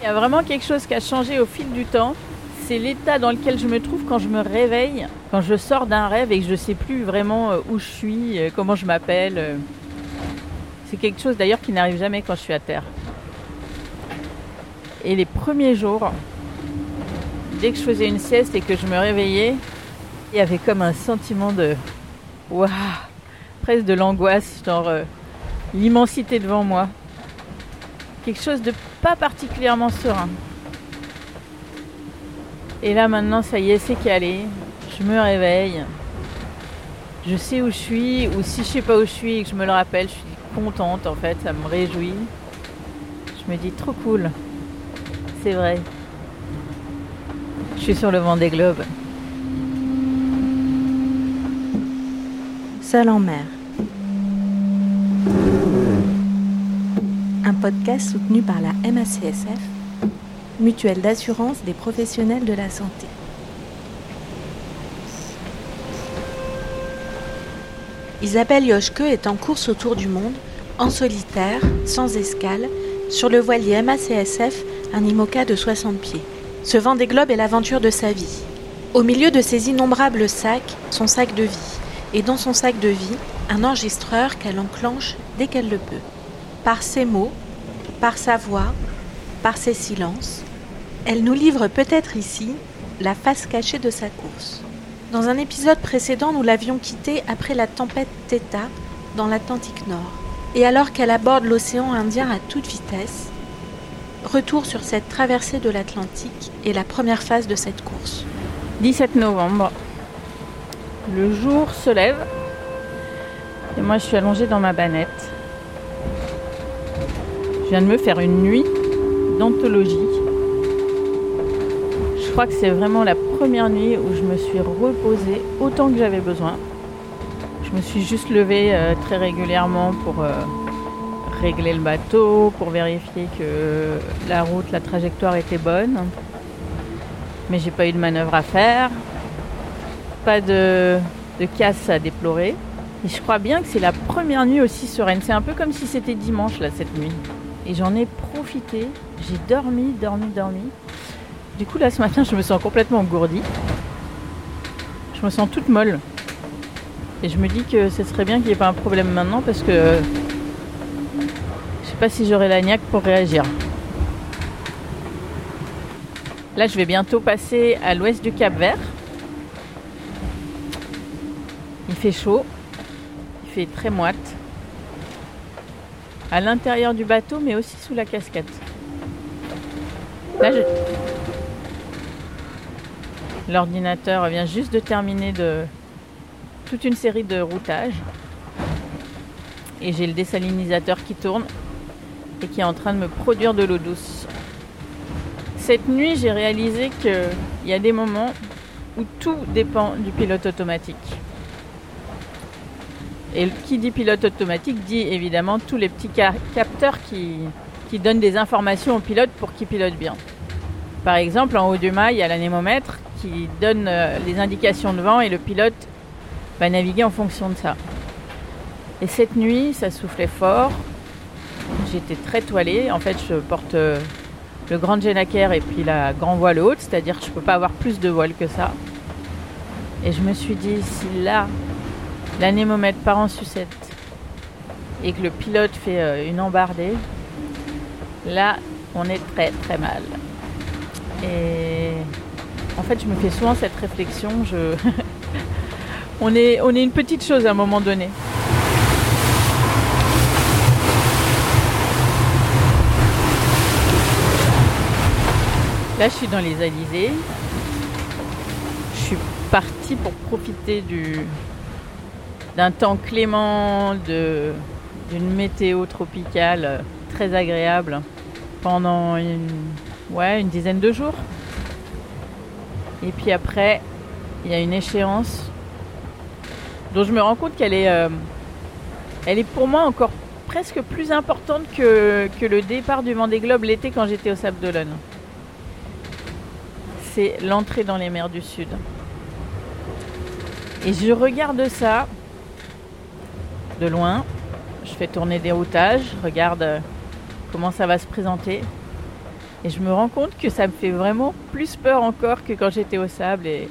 Il y a vraiment quelque chose qui a changé au fil du temps. C'est l'état dans lequel je me trouve quand je me réveille, quand je sors d'un rêve et que je ne sais plus vraiment euh, où je suis, euh, comment je m'appelle. Euh. C'est quelque chose d'ailleurs qui n'arrive jamais quand je suis à terre. Et les premiers jours, dès que je faisais une sieste et que je me réveillais, il y avait comme un sentiment de waouh, presque de l'angoisse, genre l'immensité devant moi. Quelque chose de pas particulièrement serein. Et là maintenant, ça y est, c'est calé. Je me réveille. Je sais où je suis, ou si je sais pas où je suis et que je me le rappelle, je suis contente en fait, ça me réjouit. Je me dis trop cool. C'est vrai. Je suis sur le vent des globes. Seul en mer. Podcast soutenu par la MACSF, mutuelle d'assurance des professionnels de la santé. Isabelle Yoshke est en course autour du monde, en solitaire, sans escale, sur le voilier MACSF, un IMOCA de 60 pieds. Ce vent des globes est l'aventure de sa vie. Au milieu de ses innombrables sacs, son sac de vie. Et dans son sac de vie, un enregistreur qu'elle enclenche dès qu'elle le peut. Par ses mots, par sa voix, par ses silences, elle nous livre peut-être ici la face cachée de sa course. Dans un épisode précédent, nous l'avions quittée après la tempête Theta dans l'Atlantique Nord. Et alors qu'elle aborde l'océan Indien à toute vitesse, retour sur cette traversée de l'Atlantique et la première phase de cette course. 17 novembre. Le jour se lève et moi je suis allongée dans ma banette. Je viens de me faire une nuit d'anthologie je crois que c'est vraiment la première nuit où je me suis reposée autant que j'avais besoin. Je me suis juste levée euh, très régulièrement pour euh, régler le bateau, pour vérifier que la route, la trajectoire était bonne. Mais j'ai pas eu de manœuvre à faire, pas de, de casse à déplorer. Et je crois bien que c'est la première nuit aussi sereine. C'est un peu comme si c'était dimanche là cette nuit. Et j'en ai profité. J'ai dormi, dormi, dormi. Du coup, là, ce matin, je me sens complètement engourdie. Je me sens toute molle. Et je me dis que ce serait bien qu'il n'y ait pas un problème maintenant parce que je sais pas si j'aurai la niaque pour réagir. Là, je vais bientôt passer à l'ouest du Cap Vert. Il fait chaud, il fait très moite. À l'intérieur du bateau, mais aussi sous la casquette. L'ordinateur vient juste de terminer de toute une série de routages. Et j'ai le désalinisateur qui tourne et qui est en train de me produire de l'eau douce. Cette nuit, j'ai réalisé qu'il y a des moments où tout dépend du pilote automatique. Et qui dit pilote automatique dit évidemment tous les petits capteurs qui, qui donnent des informations au pilote pour qu'il pilote bien. Par exemple, en haut du mât, il y a l'anémomètre qui donne euh, les indications de vent et le pilote va naviguer en fonction de ça. Et cette nuit, ça soufflait fort. J'étais très toilée. En fait, je porte euh, le grand Genaker et puis la grand voile haute, c'est-à-dire que je ne peux pas avoir plus de voile que ça. Et je me suis dit, si là, l'anémomètre part en sucette et que le pilote fait euh, une embardée, là, on est très très mal. Et en fait, je me fais souvent cette réflexion. Je... on, est, on est une petite chose à un moment donné. Là, je suis dans les Alizés. Je suis partie pour profiter du, d'un temps clément, d'une météo tropicale très agréable pendant une, ouais, une dizaine de jours. Et puis après, il y a une échéance dont je me rends compte qu'elle est, euh, elle est pour moi encore presque plus importante que, que le départ du Vendée Globe l'été quand j'étais au Sable d'Olonne. C'est l'entrée dans les mers du Sud. Et je regarde ça de loin. Je fais tourner des routages, regarde euh, comment ça va se présenter. Et je me rends compte que ça me fait vraiment plus peur encore que quand j'étais au sable et,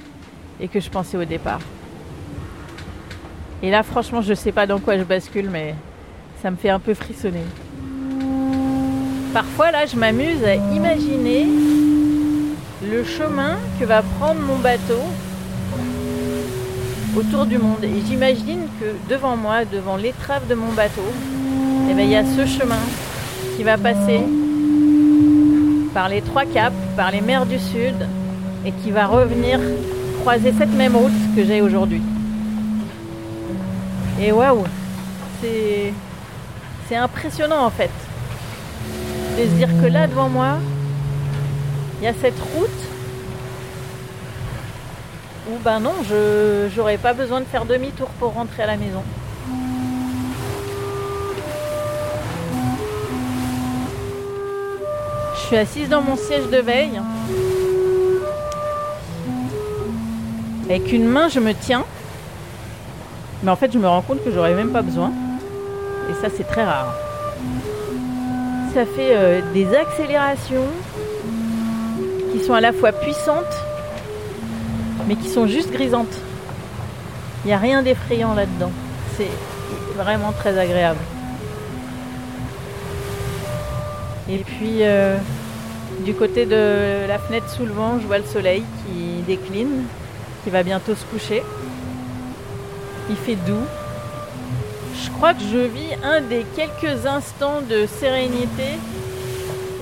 et que je pensais au départ. Et là, franchement, je sais pas dans quoi je bascule, mais ça me fait un peu frissonner. Parfois, là, je m'amuse à imaginer le chemin que va prendre mon bateau autour du monde. Et j'imagine que devant moi, devant l'étrave de mon bateau, eh ben, il y a ce chemin qui va passer par les trois caps, par les mers du Sud, et qui va revenir croiser cette même route que j'ai aujourd'hui. Et waouh, c'est, c'est impressionnant en fait. De se dire que là devant moi, il y a cette route ben non, je j'aurais pas besoin de faire demi-tour pour rentrer à la maison. Je suis assise dans mon siège de veille. Avec une main, je me tiens mais en fait, je me rends compte que j'aurais même pas besoin. Et ça, c'est très rare. Ça fait euh, des accélérations qui sont à la fois puissantes, mais qui sont juste grisantes. Il n'y a rien d'effrayant là-dedans. C'est vraiment très agréable. Et puis, euh, du côté de la fenêtre sous le vent, je vois le soleil qui décline, qui va bientôt se coucher il fait doux. Je crois que je vis un des quelques instants de sérénité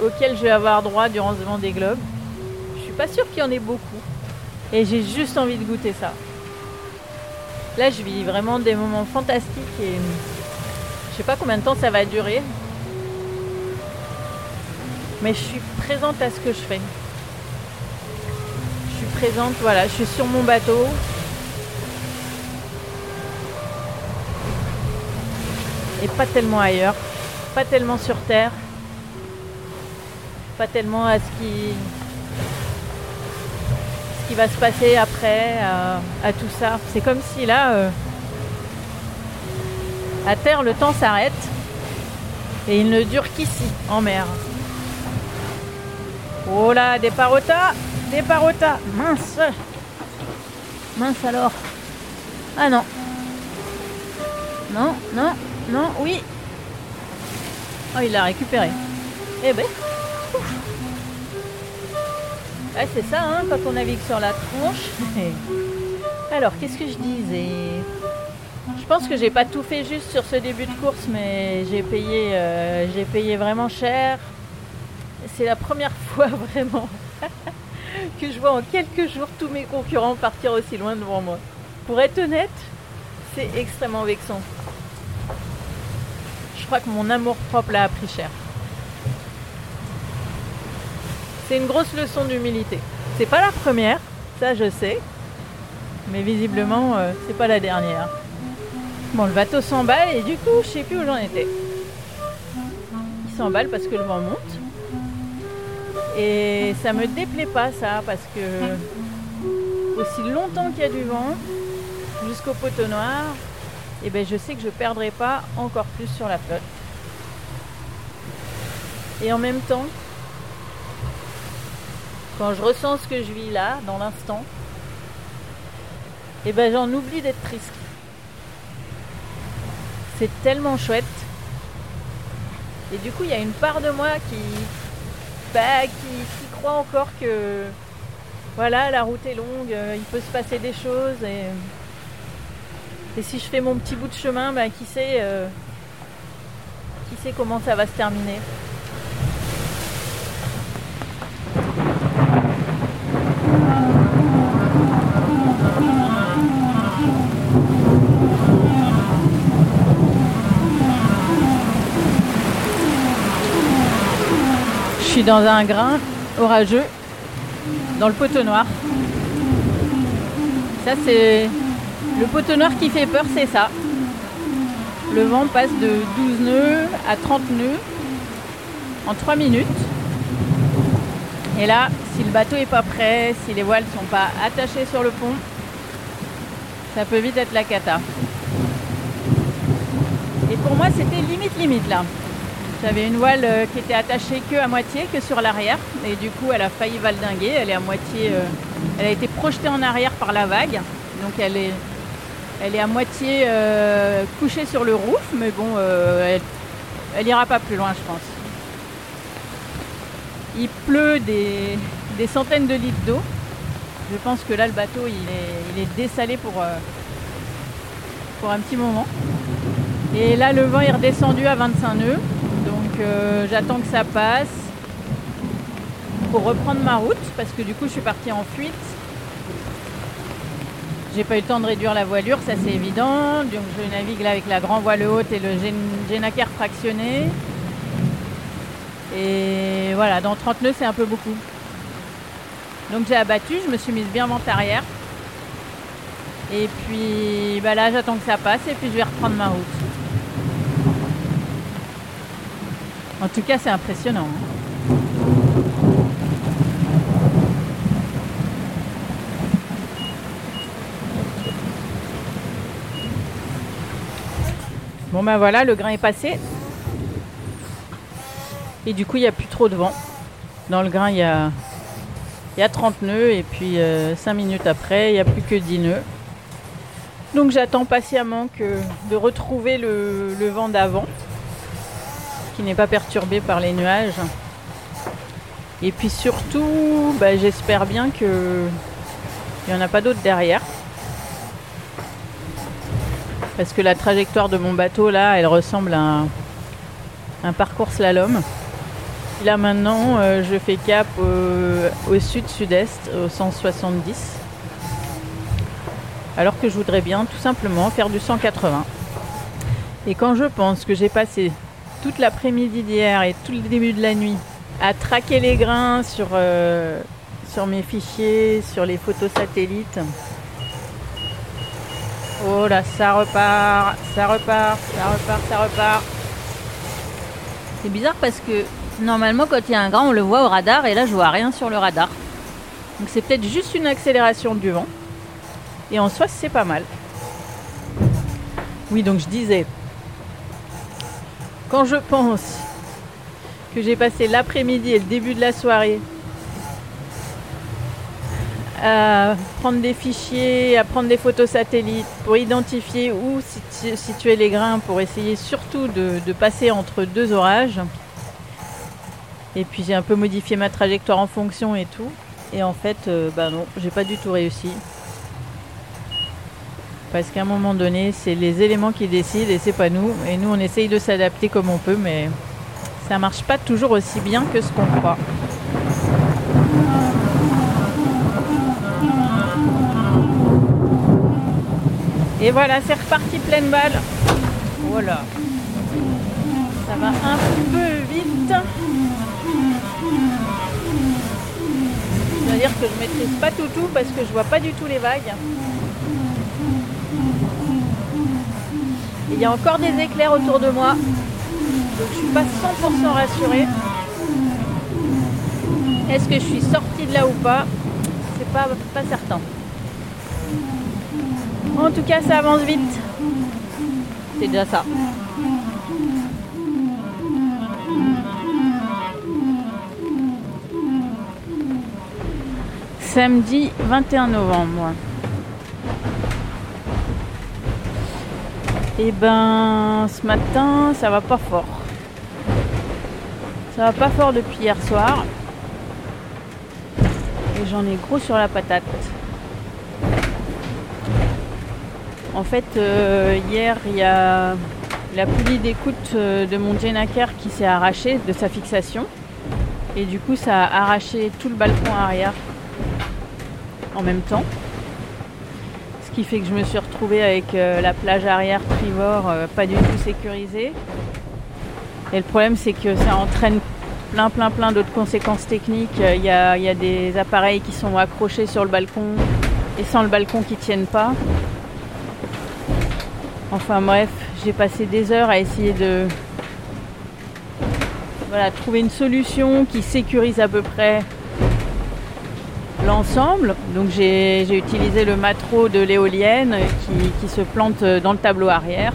auxquels je vais avoir droit durant ce vent des globes. Je suis pas sûre qu'il y en ait beaucoup. Et j'ai juste envie de goûter ça. Là, je vis vraiment des moments fantastiques et je sais pas combien de temps ça va durer. Mais je suis présente à ce que je fais. Je suis présente, voilà, je suis sur mon bateau, et pas tellement ailleurs, pas tellement sur Terre, pas tellement à ce qui, qui va se passer après, à, tout ça. C'est comme si là, euh, à Terre, le temps s'arrête et il ne dure qu'ici, en mer. Oh là, des parotas, des parotas, mince, mince alors. Ah non, non, non, non, oui. Oh, il l'a récupéré. Eh ben. C'est ça, hein, quand on navigue sur la tronche. Alors, qu'est-ce que je disais? Je pense que j'ai pas tout fait juste sur ce début de course, mais j'ai payé, euh, j'ai payé vraiment cher. C'est la première fois vraiment que je vois en quelques jours tous mes concurrents partir aussi loin devant moi. Pour être honnête, c'est extrêmement vexant je crois que mon amour propre l'a appris cher. C'est une grosse leçon d'humilité. C'est pas la première, ça je sais, mais visiblement euh, c'est pas la dernière. Bon, le bateau s'emballe et du coup, je sais plus où j'en étais. Il s'emballe parce que le vent monte. Et ça me déplaît pas ça parce que aussi longtemps qu'il y a du vent, jusqu'au poteau noir, et eh ben je sais que je perdrai pas encore plus sur la flotte. Et en même temps, quand je ressens ce que je vis là, dans l'instant, eh ben j'en oublie d'être triste. C'est tellement chouette. Et du coup, il y a une part de moi qui, bah, qui, croit encore que voilà, la route est longue, euh, il peut se passer des choses et si je fais mon petit bout de chemin, ben, qui sait, euh, qui sait comment ça va se terminer. Dans un grain orageux, dans le poteau noir. Ça c'est le poteau noir qui fait peur, c'est ça. Le vent passe de 12 nœuds à 30 nœuds en 3 minutes. Et là, si le bateau n'est pas prêt, si les voiles ne sont pas attachées sur le pont, ça peut vite être la cata. Et pour moi, c'était limite limite là. J'avais une voile euh, qui était attachée que à moitié, que sur l'arrière. Et du coup, elle a failli valdinguer. Elle est à moitié. euh, elle a été projetée en arrière par la vague. Donc elle est, elle est à moitié euh, couchée sur le roof. Mais bon, elle, elle ira pas plus loin, je pense. Il pleut des, des centaines de litres d'eau. Je pense que là, le bateau, il est, il est dessalé pour, pour un petit moment. Et là, le vent est redescendu à 25 nœuds. J'attends que ça passe pour reprendre ma route parce que du coup, je suis partie en fuite. J'ai pas eu le temps de réduire la voilure, ça c'est évident. Donc, je navigue là avec la grand voile haute et le Gen- Genaker fractionné. Et voilà, dans 30 nœuds, c'est un peu beaucoup. Donc j'ai abattu, je me suis mise bien vente arrière. Et puis bah là j'attends que ça passe et puis je vais reprendre ma route. En tout cas c'est impressionnant. hein. Bon ben voilà, le grain est passé. Et du coup il n'y a plus trop de vent. Dans le grain il y a il y a 30 nœuds et puis 5 minutes après, il n'y a plus que 10 nœuds. Donc j'attends patiemment de retrouver le vent d'avant, n'est pas perturbé par les nuages. Et puis surtout, bah, j'espère bien qu'il n'y en a pas d'autres derrière. Parce que la trajectoire de mon bateau, là, elle ressemble à un, parcours slalom. Là maintenant, euh, je fais cap au sud-sud-est, au 170. Alors que je voudrais bien tout simplement faire du 180. Et quand je pense que j'ai passé toute l'après-midi d'hier et tout le début de la nuit à traquer les grains sur, euh, sur mes fichiers, sur les photos satellites. Oh là, ça repart, ça repart, ça repart, ça repart. C'est bizarre parce que normalement quand il y a un grain on le voit au radar et là je vois rien sur le radar. Donc c'est peut-être juste une accélération du vent. Et en soi c'est pas mal. Oui donc je disais, quand je pense que j'ai passé l'après-midi et le début de la soirée à prendre des fichiers, à prendre des photos satellites pour identifier où situ- situer les grains pour essayer surtout de, de passer entre deux orages. Et puis j'ai un peu modifié ma trajectoire en fonction et tout. Et en fait, euh, bah non, j'ai pas du tout réussi. Parce qu'à un moment donné, c'est les éléments qui décident et c'est pas nous. Et nous, on essaye de s'adapter comme on peut, mais ça marche pas toujours aussi bien que ce qu'on croit. Et voilà, c'est reparti pleine balle. Voilà. Ça va un peu vite. C'est-à-dire que je maîtrise pas tout tout parce que je vois pas du tout les vagues. Il y a encore des éclairs autour de moi. Donc je suis pas 100% rassurée. Est-ce que je suis sortie de là ou pas? C'est pas, pas certain. En tout cas, ça avance vite. C'est déjà ça. Samedi 21 novembre. Et ben, ce matin, ça va pas fort. Ça va pas fort depuis hier soir. Et j'en ai gros sur la patate. En fait, euh, hier, il y a la poulie d'écoute euh, de mon Jenaker qui s'est arrachée de sa fixation. Et du coup, ça a arraché tout le balcon arrière en même temps. Qui fait que je me suis retrouvée avec euh, la plage arrière trivore euh, pas du tout sécurisée. Et le problème, c'est que ça entraîne plein, plein, plein d'autres conséquences techniques. Il y, a, il y a des appareils qui sont accrochés sur le balcon et sans le balcon qui tiennent pas. Enfin bref, j'ai passé des heures à essayer de trouver une solution qui sécurise à peu près l'ensemble. Donc j'ai utilisé le mâtreau de l'éolienne qui, se plante dans le tableau arrière.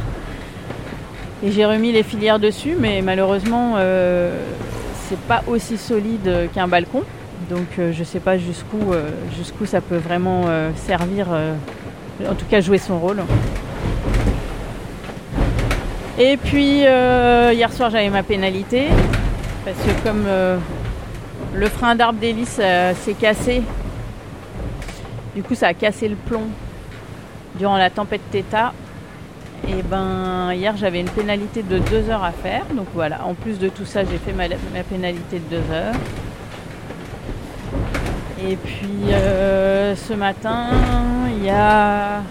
Et j'ai remis les filières dessus, mais malheureusement, euh, c'est pas aussi solide qu'un balcon. Donc euh, je sais pas jusqu'où euh, jusqu'où ça peut vraiment servir, en tout cas jouer son rôle. Et puis hier soir j'avais ma pénalité parce que comme le frein d'arbre d'hélice s'est cassé, du coup ça a cassé le plomb durant la tempête Theta. Et ben hier j'avais une pénalité de 2 heures à faire. Donc voilà, en plus de tout ça j'ai fait ma, pénalité de 2 heures. Et puis euh, ce matin, il y a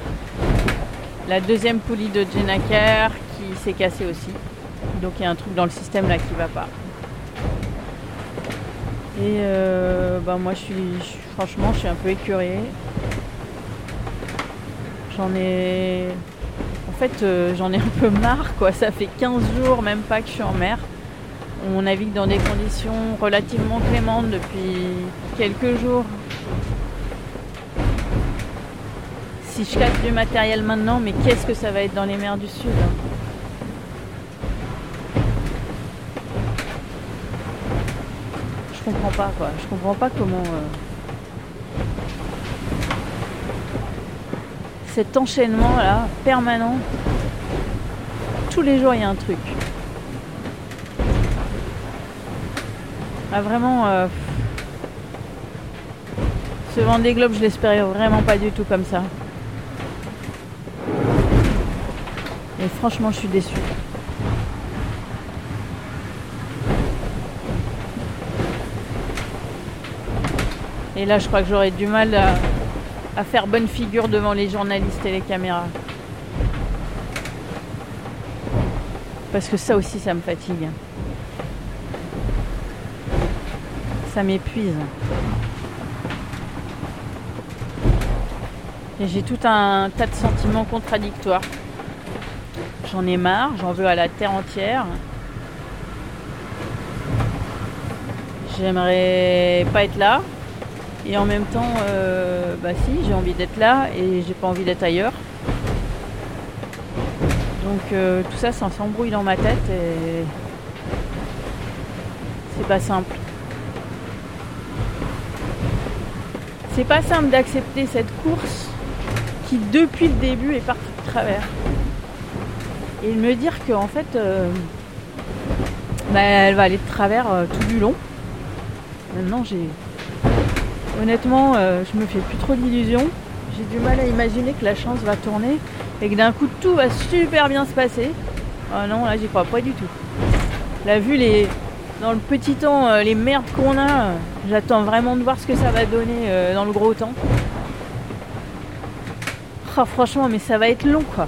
la deuxième poulie de Jenaker qui s'est cassée aussi. Donc il y a un truc dans le système là qui va pas. Et euh, bah, moi je suis, je suis- franchement je suis un peu écurée. J'en ai en fait euh, j'en ai un peu marre quoi. Ça fait 15 jours même pas que je suis en mer. On navigue dans des conditions relativement clémentes depuis quelques jours. Si je casse du matériel maintenant, mais qu'est-ce que ça va être dans les mers du Sud hein Je comprends pas quoi. Je comprends pas comment euh, cet enchaînement là permanent. Tous les jours il y a un truc. Ah, vraiment, euh, ce Vendée Globe, je l'espérais vraiment pas du tout comme ça. Et franchement, je suis déçue. Et là, je crois que j'aurais du mal à, à faire bonne figure devant les journalistes et les caméras. Parce que ça aussi, ça me fatigue. Ça m'épuise. Et j'ai tout un tas de sentiments contradictoires. J'en ai marre, j'en veux à la terre entière. J'aimerais pas être là. Et en même temps, euh, bah si, j'ai envie d'être là et j'ai pas envie d'être ailleurs. Donc euh, tout ça, ça s'embrouille dans ma tête et c'est pas simple. C'est pas simple d'accepter cette course qui depuis le début est partie de travers. Et me dire qu'en fait, euh, bah, elle va aller de travers tout du long. Maintenant, j'ai. Honnêtement, euh, je me fais plus trop d'illusions. J'ai du mal à imaginer que la chance va tourner et que d'un coup tout va super bien se passer. Ah non, là j'y crois pas du tout. Là, vu les. Dans le petit temps, euh, les merdes qu'on a, euh, j'attends vraiment de voir ce que ça va donner dans le gros temps. Oh, franchement, mais ça va être long quoi.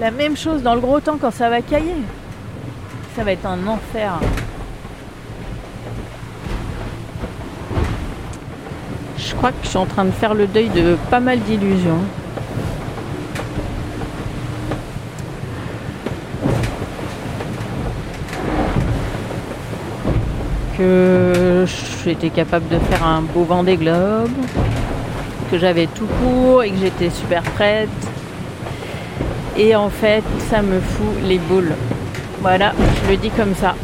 La même chose dans le gros temps quand ça va cailler. Ça va être un enfer. Que je suis en train de faire le deuil de pas mal d'illusions. Que j'étais capable de faire un beau vent des globes, que j'avais tout pour et que j'étais super prête. Et en fait, ça me fout les boules. Voilà, je le dis comme ça.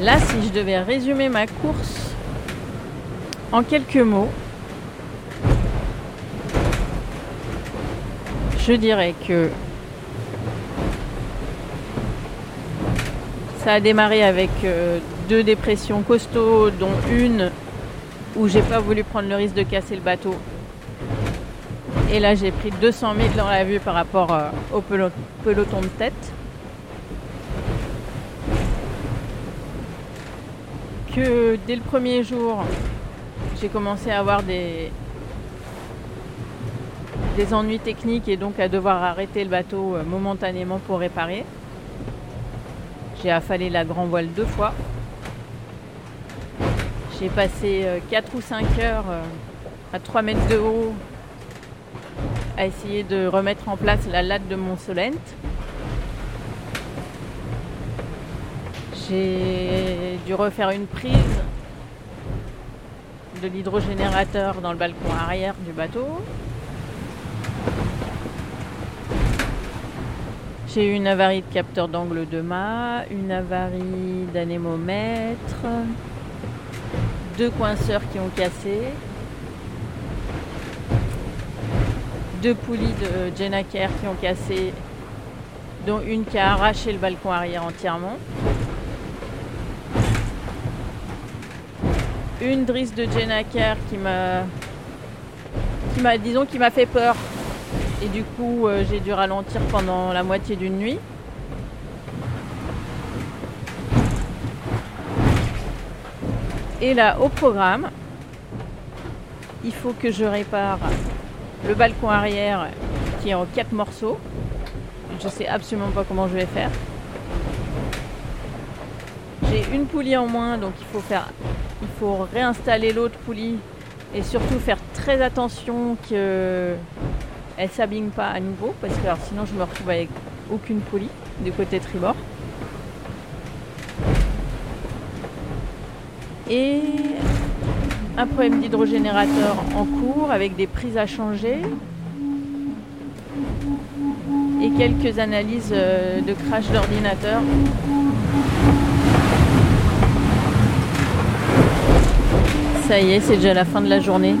Là, si je devais résumer ma course en quelques mots, je dirais que ça a démarré avec euh, deux dépressions costauds, dont une où j'ai pas voulu prendre le risque de casser le bateau. Et là, j'ai pris 200 000 dans la vue par rapport euh, au pelo- peloton de tête. Que dès le premier jour, j'ai commencé à avoir des, des ennuis techniques et donc à devoir arrêter le bateau euh, momentanément pour réparer. J'ai affalé la grand voile deux fois. J'ai passé 4 ou 5 heures euh, à 3 mètres de haut à essayer de remettre en place la latte de mon solente. J'ai dû refaire une prise de l'hydrogénérateur dans le balcon arrière du bateau. J'ai eu une avarie de capteur d'angle de mât, une avarie d'anémomètre, deux coinceurs qui ont cassé, deux poulies de Jenaker qui ont cassé, dont une qui a arraché le balcon arrière entièrement. Une drisse de Jenaker qui m'a, qui m'a, disons, qui m'a fait peur. Et du coup, euh, j'ai dû ralentir pendant la moitié d'une nuit. Et là, au programme, il faut que je répare le balcon arrière qui est en quatre morceaux. Je sais absolument pas comment je vais faire. J'ai une poulie en moins, donc il faut faire, il faut réinstaller l'autre poulie et surtout faire très attention que elle s'abîme pas à nouveau parce que sinon je me retrouve avec aucune poulie du côté tribord. Et un problème d'hydrogénérateur en cours avec des prises à changer et quelques analyses euh, de crash d'ordinateur. Ça y est, c'est déjà la fin de la journée.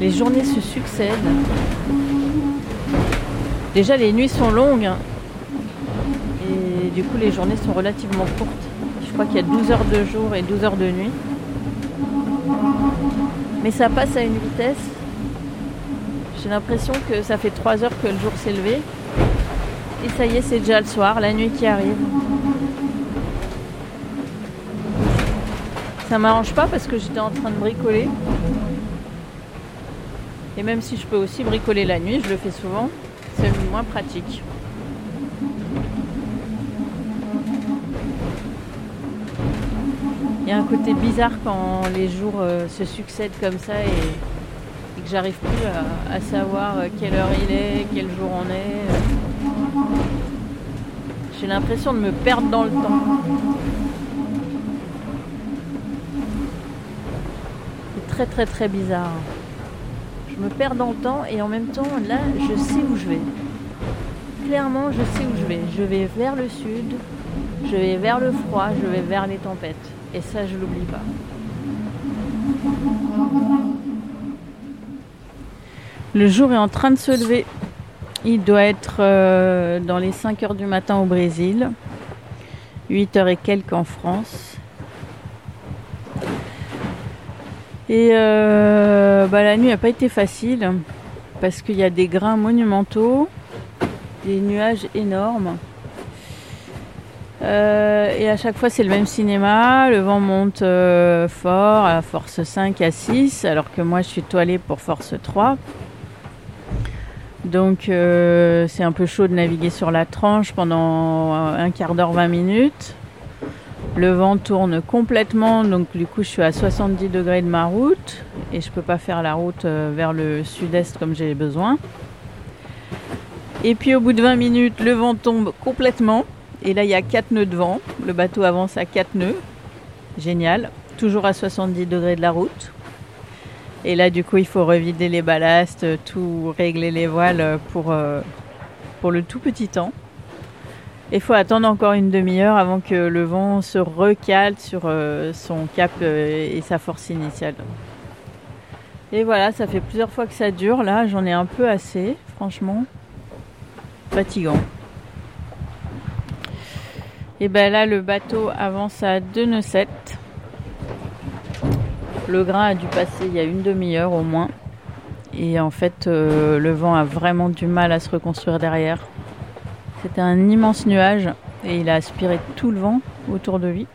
Les journées se succèdent. Déjà, les nuits sont longues. Hein. Et du coup, les journées sont relativement courtes. Je crois qu'il y a 12 heures de jour et 12 heures de nuit. Mais ça passe à une vitesse. J'ai l'impression que ça fait 3 heures que le jour s'est levé. Et ça y est, c'est déjà le soir, la nuit qui arrive. Ça m'arrange pas parce que j'étais en train de bricoler. Et même si je peux aussi bricoler la nuit, je le fais souvent, c'est moins pratique. Il y a un côté bizarre quand les jours euh, se succèdent comme ça et, que j'arrive plus à, savoir euh, quelle heure il est, quel jour on est. J'ai l'impression de me perdre dans le temps. Très très très bizarre. Je me perds dans le temps et en même temps, là, je sais où je vais. Clairement, je sais où je vais. Je vais vers le sud, je vais vers le froid, je vais vers les tempêtes. Et ça, je l'oublie pas. Le jour est en train de se lever. Il doit être euh, dans les 5 heures du matin au Brésil, 8 heures et quelques en France. Et euh, bah, la nuit n'a pas été facile parce qu'il y a des grains monumentaux, des nuages énormes. Euh, et à chaque fois c'est le même cinéma, le vent monte euh, fort à force 5 à 6 alors que moi je suis toilée pour force 3. Donc c'est un peu chaud de naviguer sur la tranche pendant un quart d'heure, 20 minutes. Le vent tourne complètement, donc du coup je suis à 70 degrés de ma route et je peux pas faire la route euh, vers le sud-est comme j'ai besoin. Et puis au bout de 20 minutes, le vent tombe complètement et là il y a 4 nœuds de vent. Le bateau avance à 4 nœuds. Génial. Toujours à 70 degrés de la route. Et là du coup il faut revider les ballasts, tout régler les voiles pour, euh, pour le tout petit temps. Il faut attendre encore une demi-heure avant que le vent se recale sur euh, son cap euh, et sa force initiale. Et voilà, ça fait plusieurs fois que ça dure. Là, j'en ai un peu assez, franchement. Fatigant. Et ben là, le bateau avance à 2 nœuds 7. Le grain a dû passer il y a une demi-heure au moins. Et en fait, euh, le vent a vraiment du mal à se reconstruire derrière. C'était un immense nuage et il a aspiré tout le vent autour de lui.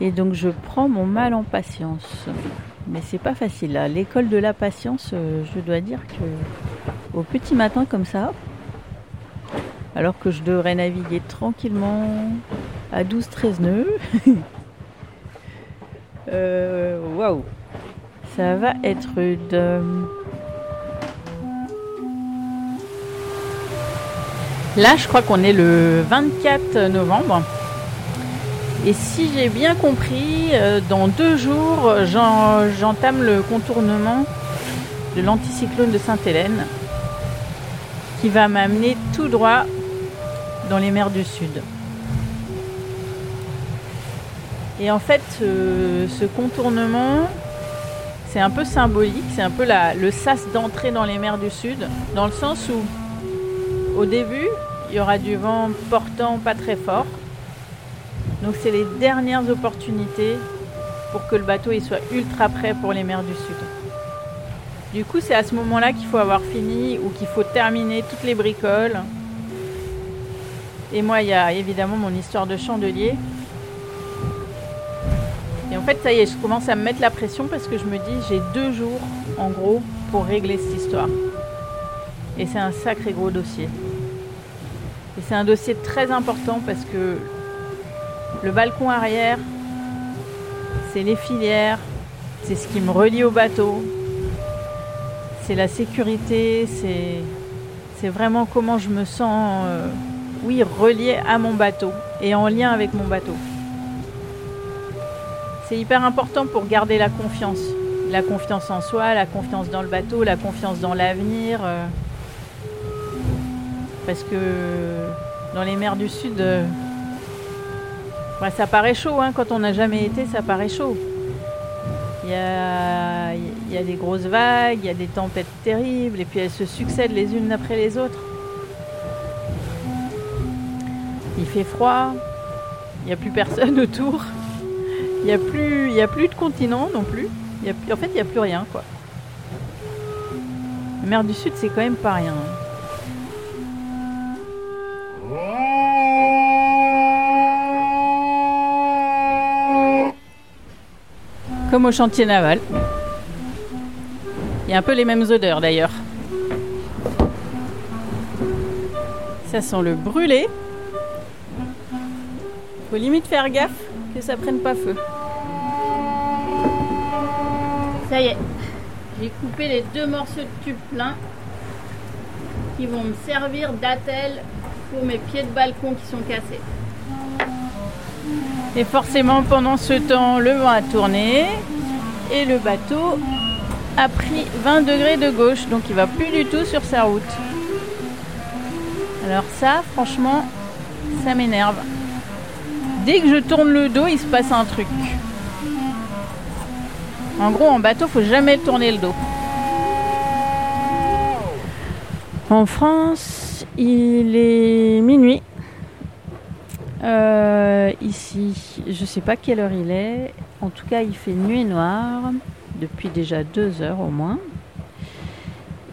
Et donc je prends mon mal en patience. Mais c'est pas facile. l'école de la patience, euh, je dois dire que au petit matin comme ça, alors que je devrais naviguer tranquillement à 12-13 nœuds, euh, waouh, ça va être rude. Là, je crois qu'on est le 24 novembre. Et si j'ai bien compris, euh, dans deux jours, j'entame le contournement de l'anticyclone de Sainte-Hélène qui va m'amener tout droit dans les mers du Sud. Et en fait, ce contournement, c'est un peu symbolique, c'est un peu le sas d'entrée dans les mers du Sud, dans le sens où, au début, il y aura du vent portant pas très fort. Donc c'est les dernières opportunités pour que le bateau il soit ultra prêt pour les mers du Sud. Du coup, c'est à ce moment-là qu'il faut avoir fini ou qu'il faut terminer toutes les bricoles. Et moi, il y a évidemment mon histoire de chandelier. Et en fait, ça y est, je commence à me mettre la pression parce que je me dis, j'ai deux jours, en gros, pour régler cette histoire. Et c'est un sacré gros dossier. Et c'est un dossier très important parce que le balcon arrière, c'est les filières, c'est ce qui me relie au bateau, c'est la sécurité, c'est vraiment comment je me sens, euh, oui, relié à mon bateau et en lien avec mon bateau. C'est hyper important pour garder la confiance. La confiance en soi, la confiance dans le bateau, la confiance dans l'avenir. Euh. Parce que dans les mers du Sud, euh, ça paraît chaud. Hein, quand on n'a jamais été, ça paraît chaud. Il y, a, y a des grosses vagues, il y a des tempêtes terribles, et puis elles se succèdent les unes après les autres. Il fait froid, il n'y a plus personne autour, il n'y a, plus, a plus de continent non plus. en fait, il n'y a plus rien. quoi. La mer du Sud, c'est quand même pas rien. Comme au chantier naval. Il y a un peu les mêmes odeurs d'ailleurs. Ça sent le brûlé. Faut limite faire gaffe que ça prenne pas feu. Ça y est, j'ai coupé les deux morceaux de tube plein qui vont me servir d'attelle pour mes pieds de balcon qui sont cassés. Et forcément, pendant ce temps, le vent a tourné et le bateau a pris 20 degrés de gauche, donc il va plus du tout sur sa route. Alors ça, franchement, ça m'énerve. Dès que je tourne le dos, il se passe un truc. En gros, en bateau, faut jamais tourner le dos. En France, il est minuit. Euh, ici, je sais pas quelle heure il est. En tout cas, il fait nuit noire depuis déjà deux heures au moins.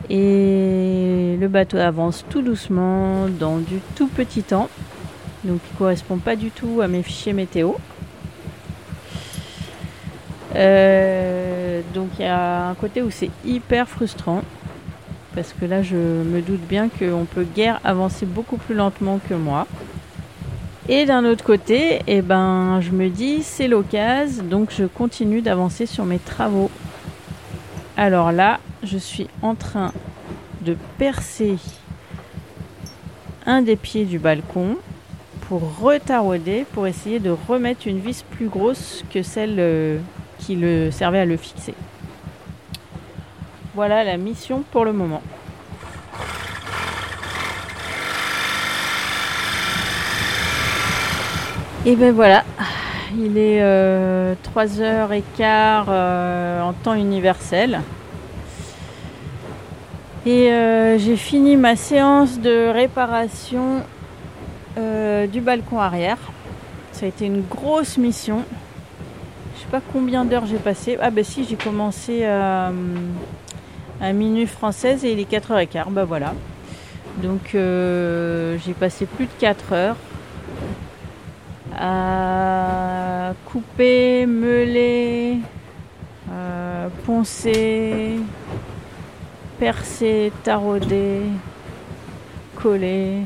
Et le bateau avance tout doucement dans du tout petit temps. Donc il ne correspond pas du tout à mes fichiers météo. Euh, donc il y a un côté où c'est hyper frustrant. Parce que là je me doute bien qu'on peut guère avancer beaucoup plus lentement que moi. Et d'un autre côté, eh ben, je me dis c'est l'occasion, donc je continue d'avancer sur mes travaux. Alors là, je suis en train de percer un des pieds du balcon pour retarauder, pour essayer de remettre une vis plus grosse que celle euh, qui le servait à le fixer. Voilà la mission pour le moment. Et ben voilà, il est 3h15 euh, euh, en temps universel. Et euh, j'ai fini ma séance de réparation du balcon arrière. Ça a été une grosse mission. Je sais pas combien d'heures j'ai passé. Ah ben si, j'ai commencé à, minuit française et il est 4h15. Bah voilà. Donc j'ai passé plus de 4 heures à couper, meuler, euh, poncer, percer, tarauder, coller,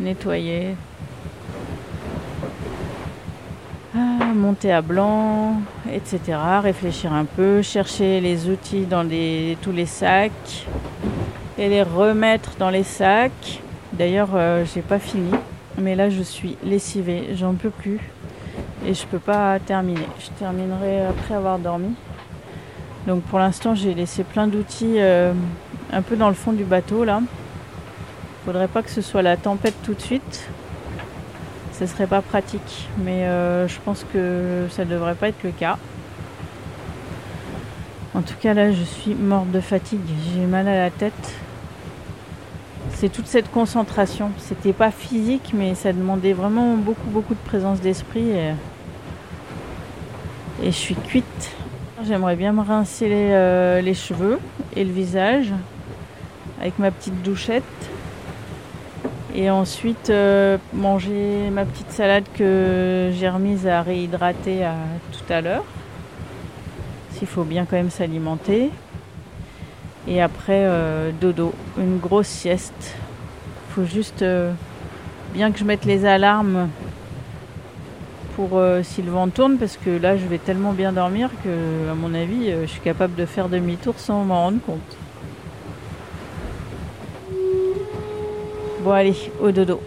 nettoyer, ah, monter à blanc, etc. Réfléchir un peu, chercher les outils dans tous les sacs et les remettre dans les sacs. D'ailleurs, euh, j'ai pas fini. Mais là, je suis lessivée, j'en peux plus. et je peux pas terminer. Je terminerai après avoir dormi. Donc pour l'instant j'ai laissé plein d'outils euh, un peu dans le fond du bateau là. Faudrait pas que ce soit la tempête tout de suite. Ce serait pas pratique, mais euh, je pense que ça devrait pas être le cas. En tout cas là je suis morte de fatigue, j'ai mal à la tête. C'est toute cette concentration. C'était pas physique, mais ça demandait vraiment beaucoup beaucoup de présence d'esprit et, je suis cuite. J'aimerais bien me rincer les, euh, les cheveux et le visage avec ma petite douchette. Et ensuite euh, manger ma petite salade que j'ai remise à réhydrater à, tout à l'heure. S'il faut bien quand même s'alimenter. Et après euh, dodo, une grosse sieste. Faut juste bien que je mette les alarmes pour euh, si le vent tourne parce que là je vais tellement bien dormir que à mon avis euh, je suis capable de faire demi-tour sans m'en rendre compte. Bon allez, au dodo.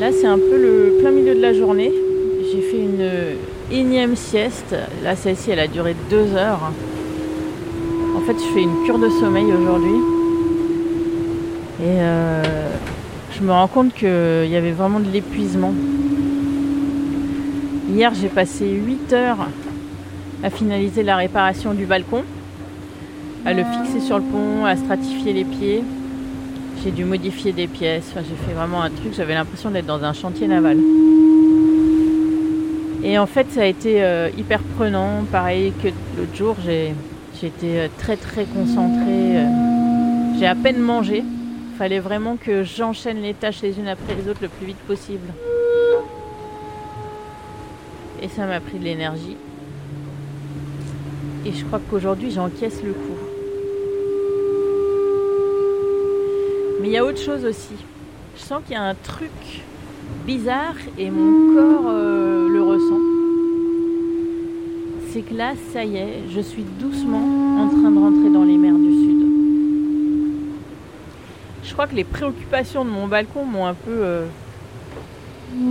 Là c'est un peu le plein milieu de la journée. J'ai fait une énième sieste. Là celle-ci elle a duré deux heures. En fait je fais une cure de sommeil aujourd'hui. Et euh, je me rends compte qu'il y avait vraiment de l'épuisement. Hier, j'ai passé 8 heures à finaliser la réparation du balcon, à le fixer sur le pont, à stratifier les pieds. J'ai dû modifier des pièces. j'ai fait vraiment un truc. J'avais l'impression d'être dans un chantier naval. Et en fait, ça a été euh, hyper prenant. Pareil que l'autre jour, j'ai été euh, très très concentrée. j'ai à peine mangé fallait vraiment que j'enchaîne les tâches les unes après les autres le plus vite possible. Et ça m'a pris de l'énergie. Et je crois qu'aujourd'hui j'encaisse le coup. Mais il y a autre chose aussi. Je sens qu'il y a un truc bizarre et mon corps euh, le. C'est que là, ça y est, je suis doucement en train de rentrer dans les mers du Sud je crois que les préoccupations de mon balcon m'ont un peu euh,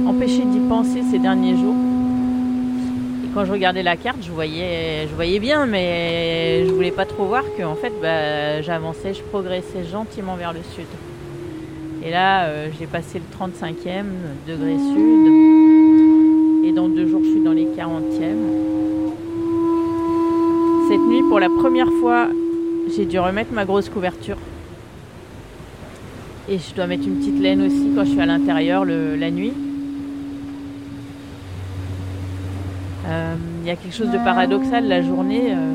empêché d'y penser ces derniers jours. Et quand je regardais la carte, je voyais, bien, mais je voulais pas trop voir que en fait, bah, j'avançais, je progressais gentiment vers le sud. Et là, euh, j'ai passé le 35e degré sud. Et dans deux jours, je suis dans les 40e. Cette nuit, pour la première fois, j'ai dû remettre ma grosse couverture. Et je dois mettre une petite laine aussi quand je suis à l'intérieur la nuit. Euh, il y a quelque chose de paradoxal la journée. Euh,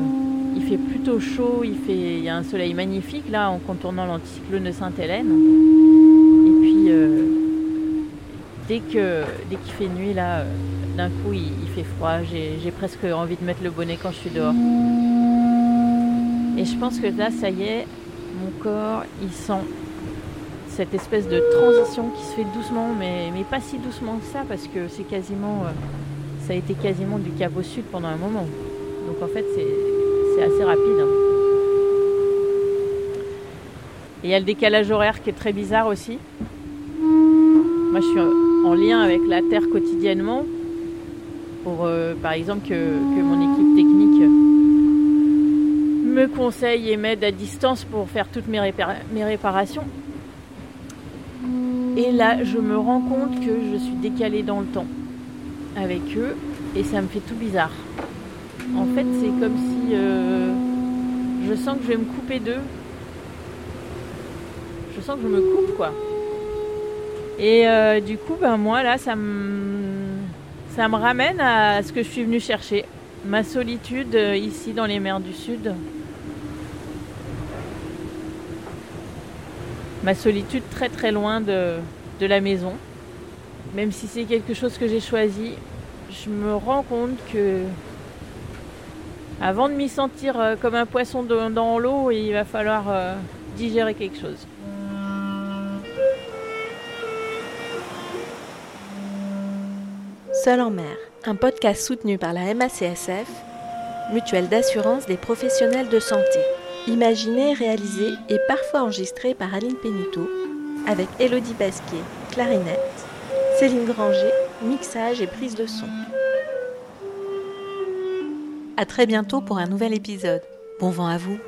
il fait plutôt chaud, il, fait, y a un soleil magnifique là en contournant l'anticyclone de Sainte-Hélène. Et puis euh, dès que dès qu'il fait nuit là, d'un coup il, il, fait froid. J'ai presque envie de mettre le bonnet quand je suis dehors. Et je pense que là ça y est, mon corps il sent cette espèce de transition qui se fait doucement, mais, mais pas si doucement que ça, parce que c'est quasiment, euh, ça a été quasiment du cap au sud pendant un moment. Donc en fait, c'est assez rapide. Hein. Et il y a le décalage horaire qui est très bizarre aussi. Moi, je suis en lien avec la Terre quotidiennement pour, euh, par exemple, que, que, mon équipe technique me conseille et m'aide à distance pour faire toutes mes, mes réparations. Et là, je me rends compte que je suis décalée dans le temps avec eux et ça me fait tout bizarre. En fait, c'est comme si euh, je sens que je vais me couper d'eux. Je sens que je me coupe, quoi. Et euh, du coup, ben moi, là, ça me, ça me ramène à ce que je suis venue chercher. Ma solitude euh, ici dans les mers du Sud. Ma solitude très très loin de, la maison. Même si c'est quelque chose que j'ai choisi, je me rends compte que avant de m'y sentir euh, comme un poisson dans l'eau, il va falloir euh, digérer quelque chose. Seul en mer, un podcast soutenu par la MACSF, mutuelle d'assurance des professionnels de santé. Imaginé, réalisé et parfois enregistré par Aline Pénito, avec Elodie Basquier, clarinette, Céline Granger, mixage et prise de son. À très bientôt pour un nouvel épisode. Bon vent à vous